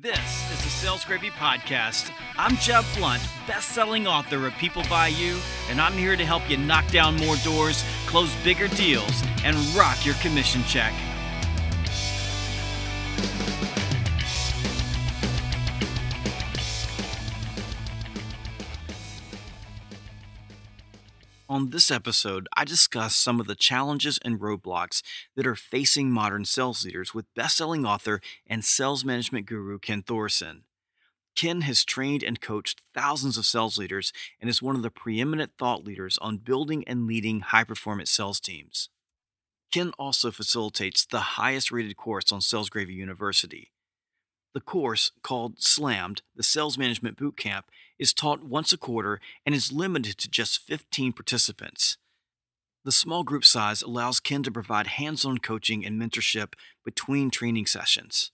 This is the Sales Gravy Podcast. I'm Jeb Blount, best-selling author of People Buy You, and I'm here to help you knock down more doors, close bigger deals, and rock your commission check. On this episode, I discuss some of the challenges and roadblocks that are facing modern sales leaders with best-selling author and sales management guru Ken Thoreson. Ken has trained and coached thousands of sales leaders and is one of the preeminent thought leaders on building and leading high performance sales teams. Ken also facilitates the highest rated course on Sales Gravy University. The course, called Slammed, the Sales Management Boot Camp, is taught once a quarter and is limited to just 15 participants. The small group size allows Ken to provide hands on coaching and mentorship between training sessions.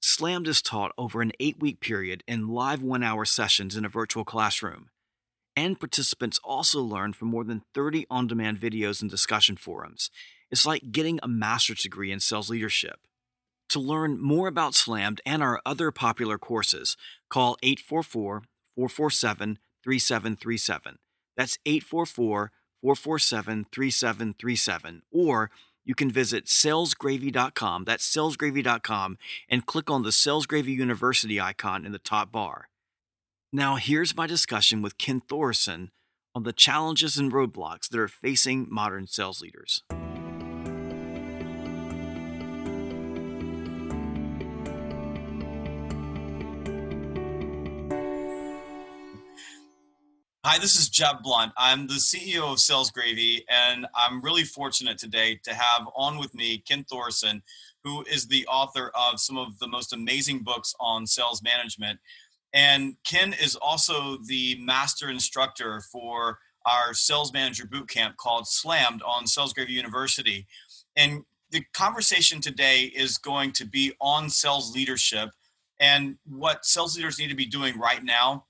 Slammed is taught over an eight week period in live one hour sessions in a virtual classroom. And participants also learn from more than 30 on demand videos and discussion forums. It's like getting a master's degree in sales leadership. To learn more about Slammed and our other popular courses, call 844 447 3737. That's 844 447 3737. Or you can visit salesgravy.com, that's salesgravy.com, and click on the Sales Gravy University icon in the top bar. Now, here's my discussion with Ken Thoreson on the challenges and roadblocks that are facing modern sales leaders. Hi, this is Jeb Blount. I'm the CEO of Sales Gravy, and I'm really fortunate today to have on with me Ken Thoreson, who is the author of some of the most amazing books on sales management. And Ken is also the master instructor for our sales manager boot camp called Slammed on Sales Gravy University. And the conversation today is going to be on sales leadership and what sales leaders need to be doing right now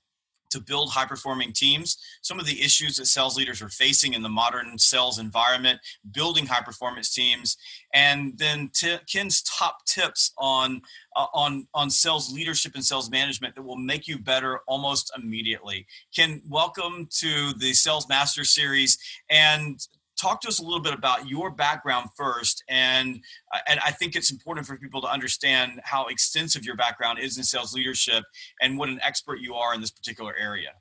to build high performing teams, some of the issues that sales leaders are facing in the modern sales environment, building high performance teams, and then t- Ken's top tips on uh, on on sales leadership and sales management that will make you better almost immediately. Ken, welcome to the Sales Master Series, and talk to us a little bit about your background first and uh, and I think it's important for people to understand how extensive your background is in sales leadership and what an expert you are in this particular area.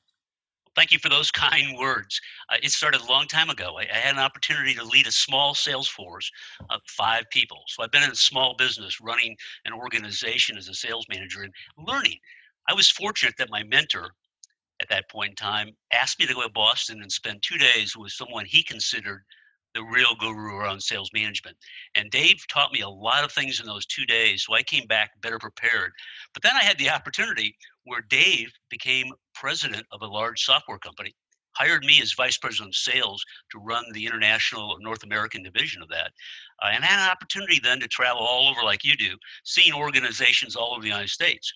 Thank you for those kind words. Uh, it started a long time ago. I, I, had an opportunity to lead a small sales force of five people. So I've been in a small business running an organization as a sales manager and learning. I was fortunate that my mentor, at that point in time, asked me to go to Boston and spend two days with someone he considered the real guru around sales management. And Dave taught me a lot of things in those two days. So I came back better prepared. But then I had the opportunity where Dave became president of a large software company, hired me as vice president of sales to run the international North American division of that. Uh, and had an opportunity then to travel all over like you do, seeing organizations all over the United States.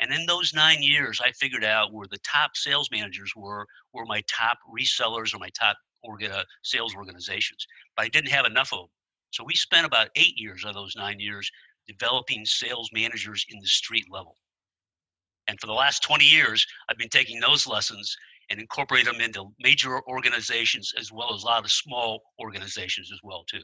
And in those nine years, I figured out where the top sales managers were, were my top resellers or my top orga- uh, sales organizations. But I didn't have enough of them. So we spent about eight years of those nine years developing sales managers in the street level. And for the last 20 years, I've been taking those lessons and incorporate them into major organizations as well as a lot of small organizations as well too.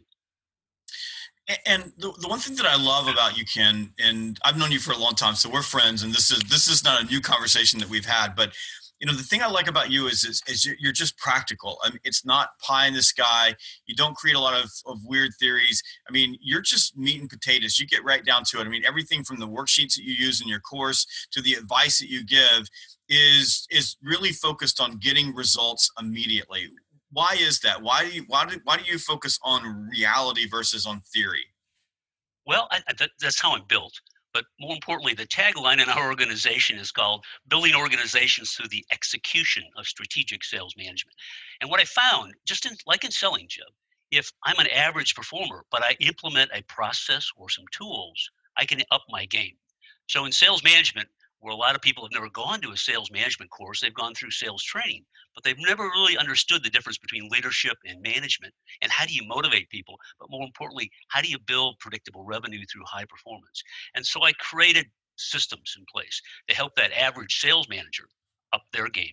And the, the one thing that I love about you, Ken, and I've known you for a long time, so we're friends, and this is this is not a new conversation that we've had. But you know, the thing I like about you is is, is you're just practical. I mean, it's not pie in the sky. You don't create a lot of, of weird theories. I mean, you're just meat and potatoes. You get right down to it. I mean, everything from the worksheets that you use in your course to the advice that you give is is really focused on getting results immediately why is that? Why do you why do why do you focus on reality versus on theory? Well, I, that, that's how I'm built. But more importantly, the tagline in our organization is called Building Organizations Through the Execution of Strategic Sales Management. And what I found, just in, like in selling, Jeb, if I'm an average performer, but I implement a process or some tools, I can up my game. So in sales management, where a lot of people have never gone to a sales management course. They've gone through sales training, but they've never really understood the difference between leadership and management and how do you motivate people. But more importantly, how do you build predictable revenue through high performance? And so I created systems in place to help that average sales manager up their game.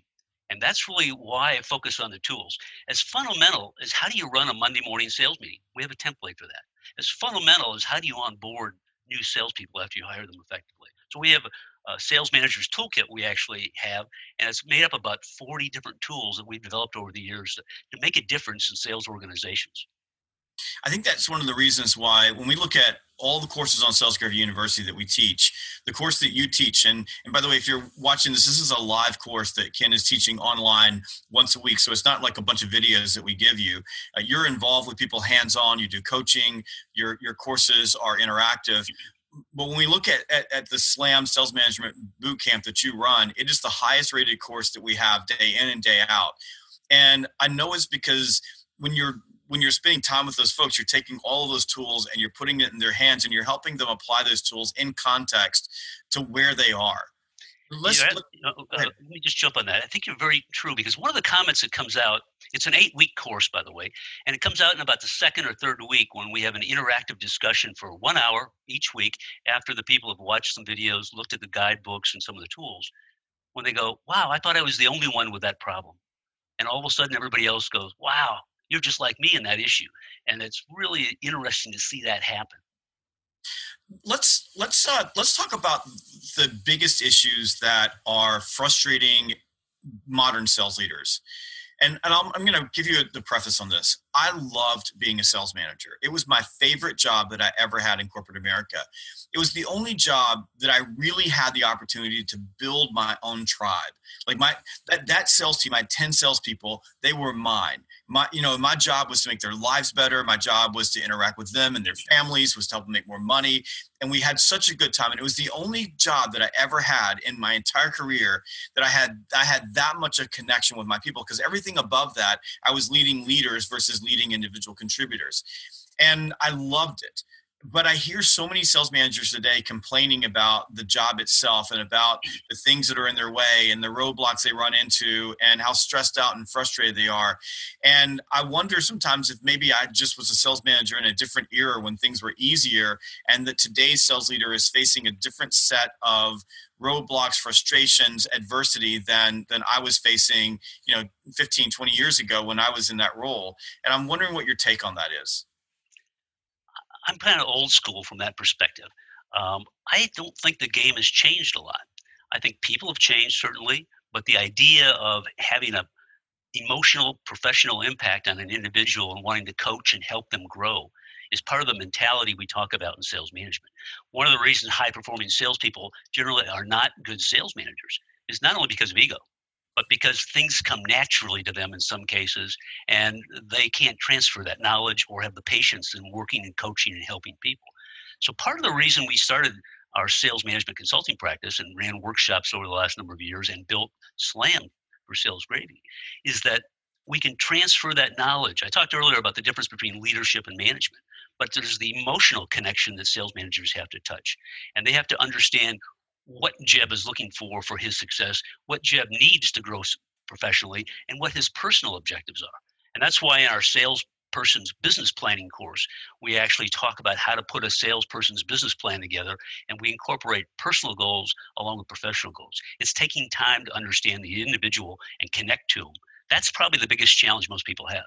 And that's really why I focus on the tools. As fundamental as how do you run a Monday morning sales meeting? We have a template for that. As fundamental as how do you onboard new salespeople after you hire them effectively. So we have a sales manager's toolkit we actually have, and it's made up about 40 different tools that we've developed over the years to, to make a difference in sales organizations. I think that's one of the reasons why when we look at all the courses on Sales Gravy University that we teach, the course that you teach, and, and by the way, if you're watching this, this is a live course that Ken is teaching online once a week. So it's not like a bunch of videos that we give you. Uh, you're involved with people hands on, you do coaching, your, your courses are interactive. But when we look at, at, at the SLAM Sales Management Boot Camp that you run, it is the highest rated course that we have day in and day out. And I know it's because when you're when you're spending time with those folks, you're taking all of those tools and you're putting it in their hands and you're helping them apply those tools in context to where they are. Let's, uh, uh, let me just jump on that. I think you're very true because one of the comments that comes out, it's an eight week course, by the way, and it comes out in about the second or third week when we have an interactive discussion for one hour each week after the people have watched some videos, looked at the guidebooks and some of the tools. When they go, wow, I thought I was the only one with that problem. And all of a sudden, everybody else goes, wow, you're just like me in that issue and it's really interesting to see that happen let's let's uh, let's talk about the biggest issues that are frustrating modern sales leaders and, and I'm, I'm going to give you the preface on this. I loved being a sales manager. It was my favorite job that I ever had in corporate America. It was the only job that I really had the opportunity to build my own tribe. Like my that, that sales team, I had 10 salespeople, they were mine. My, you know, my job was to make their lives better. My job was to interact with them and their families, was to help them make more money. And we had such a good time. And it was the only job that I ever had in my entire career that I had I had that much of connection with my people because everything above that, I was leading leaders versus leading individual contributors. And I loved it but I hear so many sales managers today complaining about the job itself and about the things that are in their way and the roadblocks they run into and how stressed out and frustrated they are. And I wonder sometimes if maybe I just was a sales manager in a different era when things were easier and that today's sales leader is facing a different set of roadblocks frustrations adversity than than i was facing you know 15 20 years ago when i was in that role and i'm wondering what your take on that is I'm kind of old school from that perspective. Um, I don't think the game has changed a lot. I think people have changed certainly, but the idea of having a emotional professional impact on an individual and wanting to coach and help them grow is part of the mentality we talk about in sales management. One of the reasons high performing salespeople generally are not good sales managers is not only because of ego, but because things come naturally to them in some cases and they can't transfer that knowledge or have the patience in working and coaching and helping people. So, part of the reason we started our sales management consulting practice and ran workshops over the last number of years and built SLAM for Sales Gravy is that we can transfer that knowledge. I talked earlier about the difference between leadership and management, but there's the emotional connection that sales managers have to touch. And they have to understand what Jeb is looking for for his success, what Jeb needs to grow professionally, and what his personal objectives are. And that's why in our salesperson's business planning course, we actually talk about how to put a salesperson's business plan together, and we incorporate personal goals along with professional goals. It's taking time to understand the individual and connect to them. That's probably the biggest challenge most people have.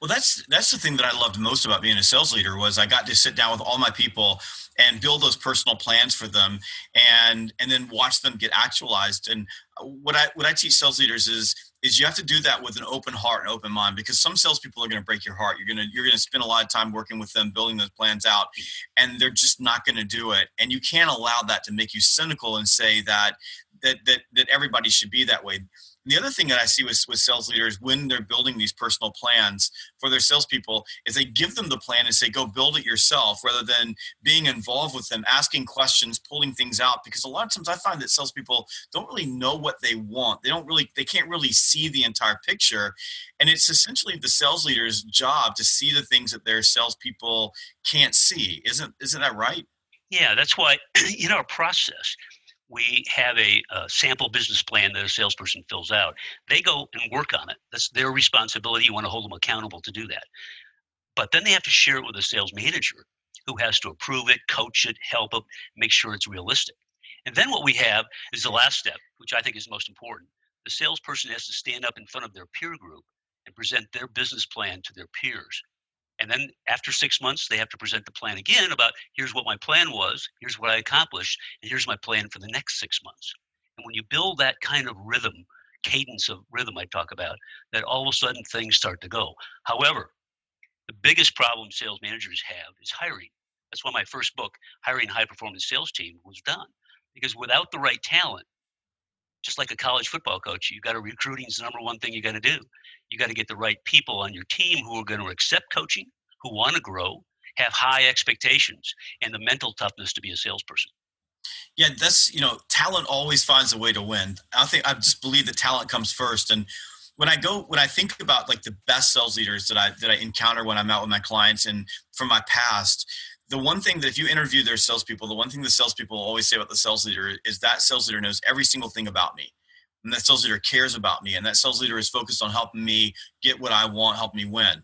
Well, that's that's the thing that I loved most about being a sales leader was I got to sit down with all my people and build those personal plans for them, and and then watch them get actualized. And uh, what I what I teach sales leaders is is you have to do that with an open heart and open mind because some salespeople are going to break your heart. You're gonna you're gonna spend a lot of time working with them, building those plans out, and they're just not going to do it. And you can't allow that to make you cynical and say that that that that everybody should be that way the other thing that I see with, with sales leaders when they're building these personal plans for their salespeople is they give them the plan and say, go build it yourself rather than being involved with them, asking questions, pulling things out. Because a lot of times I find that salespeople don't really know what they want. They don't really, they can't really see the entire picture. And it's essentially the sales leader's job to see the things that their salespeople can't see. Isn't, isn't that right? Yeah, that's why in our process, we have a, a, sample business plan that a salesperson fills out. They go and work on it. That's their responsibility. You want to hold them accountable to do that. But then they have to share it with a sales manager who has to approve it, coach it, help them, make sure it's realistic. And then what we have is the last step, which I think is most important. The salesperson has to stand up in front of their peer group and present their business plan to their peers. And then after six months, they have to present the plan again about here's what my plan was, here's what I accomplished, and here's my plan for the next six months. And when you build that kind of rhythm, cadence of rhythm I talk about, that all of a sudden things start to go. However, the biggest problem sales managers have is hiring. That's why my first book, Hiring High Performance Sales Team, was done. Because without the right talent, just like a college football coach, you got to recruiting is the number one thing you got to do. You got to get the right people on your team who are going to accept coaching, who want to grow, have high expectations, and the mental toughness to be a salesperson. Yeah, that's you know, talent always finds a way to win. I think I just believe that talent comes first. And when I go, when I think about like the best sales leaders that I that I encounter when I'm out with my clients and from my past, the one thing that if you interview their salespeople, the one thing the salespeople always say about the sales leader is that sales leader knows every single thing about me. And that sales leader cares about me. And that sales leader is focused on helping me get what I want, help me win.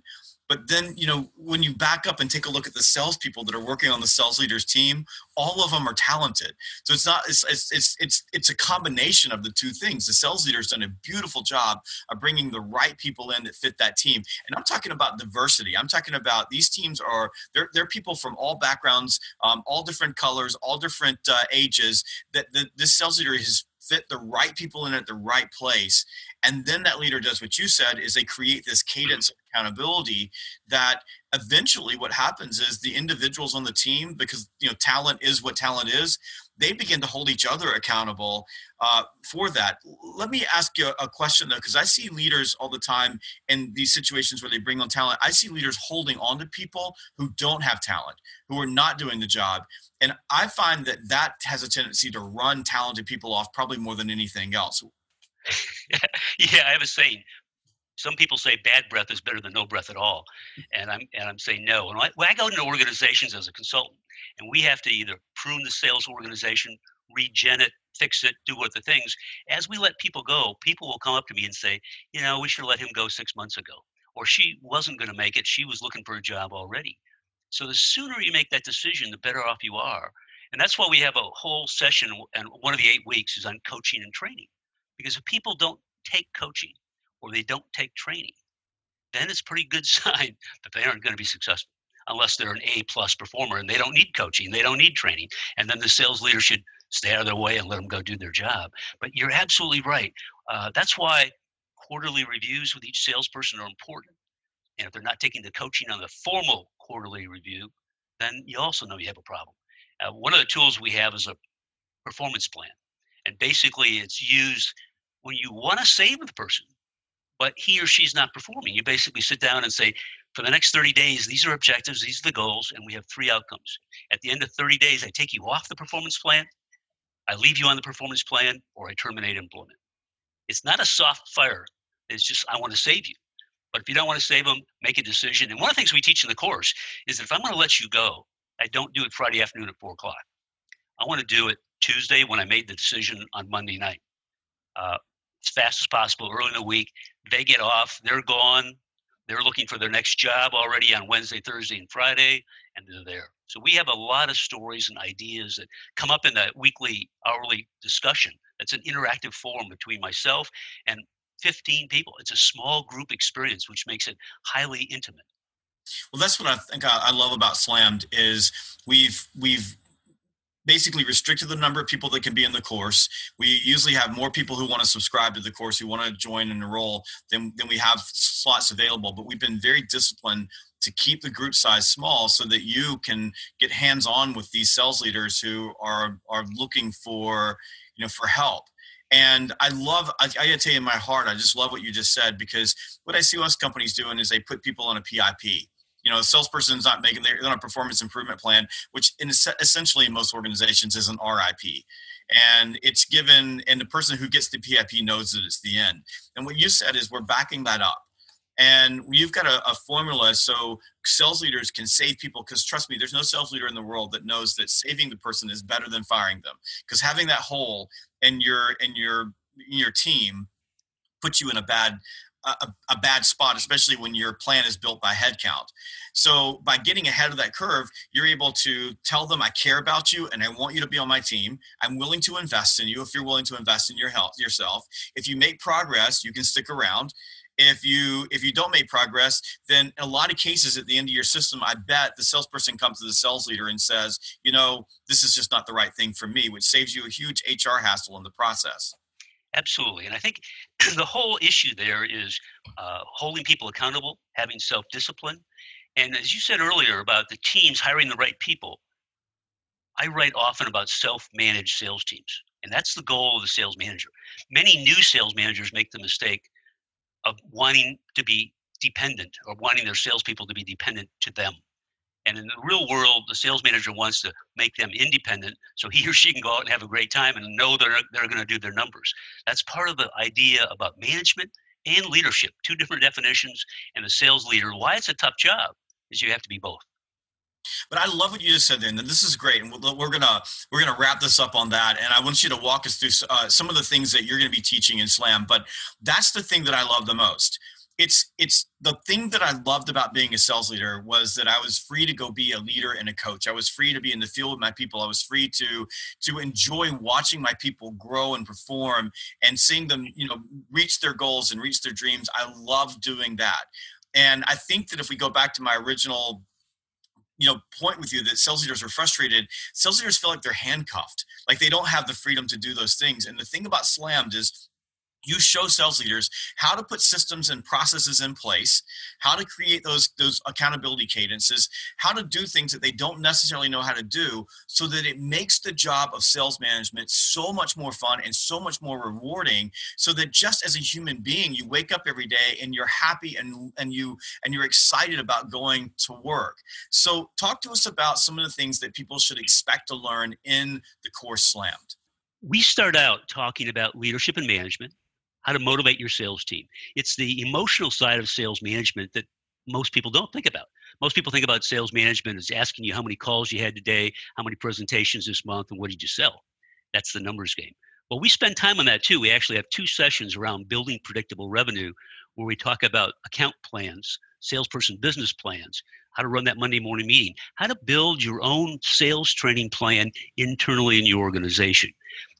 But then, you know, when you back up and take a look at the salespeople that are working on the sales leaders team, all of them are talented. So it's not it's it's it's it's, it's a combination of the two things. The sales leader's done a beautiful job of bringing the right people in that fit that team. And I'm talking about diversity. I'm talking about these teams are they're they're people from all backgrounds, um, all different colors, all different uh, ages. That the, this sales leader has fit the right people in at the right place and then that leader does what you said is they create this cadence of accountability that eventually what happens is the individuals on the team because you know talent is what talent is they begin to hold each other accountable uh, for that. Let me ask you a question though because i see leaders all the time in these situations where they bring on talent. I see leaders holding on to people who don't have talent who are not doing the job and i find that that has a tendency to run talented people off probably more than anything else yeah, I have a saying. Some people say bad breath is better than no breath at all, and I'm and I'm saying no. And I, when I go into organizations as a consultant, and we have to either prune the sales organization, regen it, fix it, do what the things. As we let people go, people will come up to me and say, you know, we should have let him go six months ago, or she wasn't going to make it. She was looking for a job already. So the sooner you make that decision, the better off you are. And that's why we have a whole session, and one of the eight weeks is on coaching and training. Because if people don't take coaching or they don't take training, then it's a pretty good sign that they aren't going to be successful unless they're an A plus performer and they don't need coaching, they don't need training. And then the sales leader should stay out of their way and let them go do their job. But you're absolutely right. Uh, that's why quarterly reviews with each salesperson are important. And if they're not taking the coaching on the formal quarterly review, then you also know you have a problem. Uh, one of the tools we have is a performance plan. And basically, it's used when you want to save the person, but he or she's not performing, you basically sit down and say, for the next 30 days, these are objectives, these are the goals, and we have three outcomes. At the end of 30 days, I take you off the performance plan, I leave you on the performance plan, or I terminate employment. It's not a soft fire. It's just, I want to save you. But if you don't want to save them, make a decision. And one of the things we teach in the course is that if I'm going to let you go, I don't do it Friday afternoon at four o'clock. I want to do it Tuesday when I made the decision on Monday night. Uh, as fast as possible early in the week. They get off, they're gone. They're looking for their next job already on Wednesday, Thursday, and Friday, and they're there. So we have a lot of stories and ideas that come up in that weekly, hourly discussion. That's an interactive forum between myself and 15 people. It's a small group experience, which makes it highly intimate. Well, that's what I think I love about Slammed is we've we've basically restricted the number of people that can be in the course. We usually have more people who want to subscribe to the course, who want to join and enroll, than, than we have slots available. But we've been very disciplined to keep the group size small so that you can get hands on with these sales leaders who are are looking for you know for help and I love, I, I gotta tell you in my heart, I just love what you just said because what I see most companies doing is they put people on a PIP you know, a salesperson's not making they're on a performance improvement plan, which in essentially in most organizations is an RIP. And it's given, and the person who gets the PIP knows that it's the end. And what you said is we're backing that up. And you've got a, a formula so sales leaders can save people. Because trust me, there's no sales leader in the world that knows that saving the person is better than firing them. Because having that hole in your in your in your team puts you in a bad a, a, bad spot, especially when your plan is built by headcount. So by getting ahead of that curve, you're able to tell them, I care about you and I want you to be on my team. I'm willing to invest in you if you're willing to invest in your health yourself. If you make progress, you can stick around. If you if you don't make progress, then in a lot of cases at the end of your system, I bet the salesperson comes to the sales leader and says, you know, this is just not the right thing for me, which saves you a huge HR hassle in the process. Absolutely. And I think the whole issue there is uh, holding people accountable, having self discipline. And as you said earlier about the teams hiring the right people, I write often about self managed sales teams. And that's the goal of the sales manager. Many new sales managers make the mistake of wanting to be dependent or wanting their salespeople to be dependent to them. And in the real world, the sales manager wants to make them independent so he or she can go out and have a great time and know they're, they're going to do their numbers. That's part of the idea about management and leadership, two different definitions. And the sales leader, why it's a tough job is you have to be both. But I love what you just said. Then And this is great, and we're gonna we're gonna wrap this up on that. And I want you to walk us through uh, some of the things that you're to be teaching in Slam. But that's the thing that I love the most it's it's the thing that I loved about being a sales leader was that I was free to go be a leader and a coach. I was free to be in the field with my people. I was free to to enjoy watching my people grow and perform and seeing them, you know, reach their goals and reach their dreams. I love doing that. And I think that if we go back to my original you know point with you that sales leaders are frustrated sales leaders feel like they're handcuffed like they don't have the freedom to do those things and the thing about slammed is you show sales leaders how to put systems and processes in place how to create those those accountability cadences how to do things that they don't necessarily know how to do so that it makes the job of sales management so much more fun and so much more rewarding so that just as a human being you wake up every day and you're happy and and you and you're excited about going to work. So talk to us about some of the things that people should expect to learn in the course slammed. We start out talking about leadership and management how to motivate your sales team. It's the emotional side of sales management that most people don't think about. Most people think about sales management as asking you how many calls you had today, how many presentations this month, and what did you sell. That's the numbers game. Well, we spend time on that too. We actually have two sessions around building predictable revenue where we talk about account plans, salesperson business plans, how to run that Monday morning meeting, how to build your own sales training plan internally in your organization.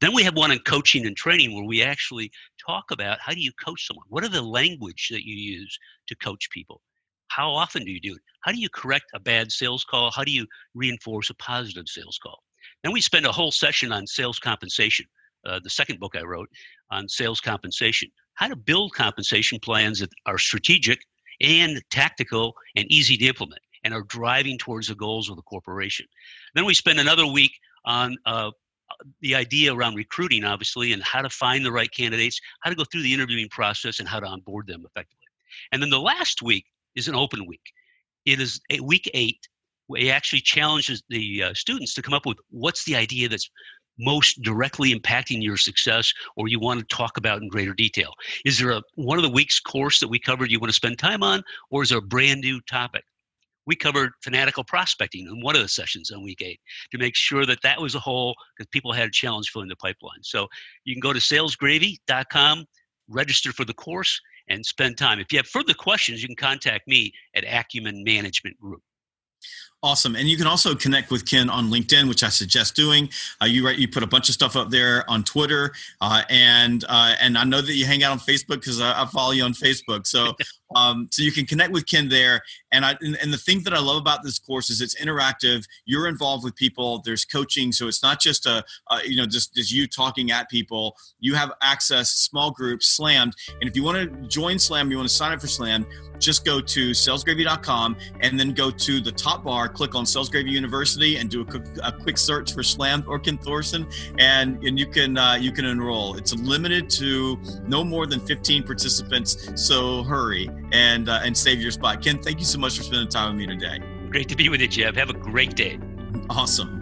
Then we have one on coaching and training where we actually talk about how do you coach someone? What are the language that you use to coach people? How often do you do it? How do you correct a bad sales call? How do you reinforce a positive sales call? Then we spend a whole session on sales compensation, uh, the second book I wrote on sales compensation, how to build compensation plans that are strategic and tactical and easy to implement and are driving towards the goals of the corporation. Then we spend another week on uh, the idea around recruiting, obviously, and how to find the right candidates, how to go through the interviewing process, and how to onboard them effectively. And then the last week is an open week. It is a week eight. It actually challenges the uh, students to come up with what's the idea that's most directly impacting your success or you want to talk about in greater detail? Is there a one of the week's course that we covered you want to spend time on, or is there a brand new topic? We covered fanatical prospecting in one of the sessions on week eight to make sure that that was a whole because people had a challenge filling the pipeline. So you can go to salesgravy.com, register for the course, and spend time. If you have further questions, you can contact me at Acumen Management Group. Awesome, and you can also connect with Ken on LinkedIn, which I suggest doing. Uh, you write, you put a bunch of stuff up there on Twitter, uh, and uh, and I know that you hang out on Facebook because I, I, follow you on Facebook. So um, so you can connect with Ken there. And I and, and, the thing that I love about this course is it's interactive. You're involved with people. There's coaching, so it's not just a, you know just just you talking at people. You have access, small groups, slammed. And if you want to join Slam, you want to sign up for Slam, just go to salesgravy.com and then go to the top bar click on Sales Gravy University and do a quick, a quick search for Slam or Ken Thoreson, and and you can uh, you can enroll. It's limited to no more than 15 participants, so hurry and uh, and save your spot. Ken, thank you so much for spending time with me today. Great to be with you, Jeff. Have a great day. Awesome.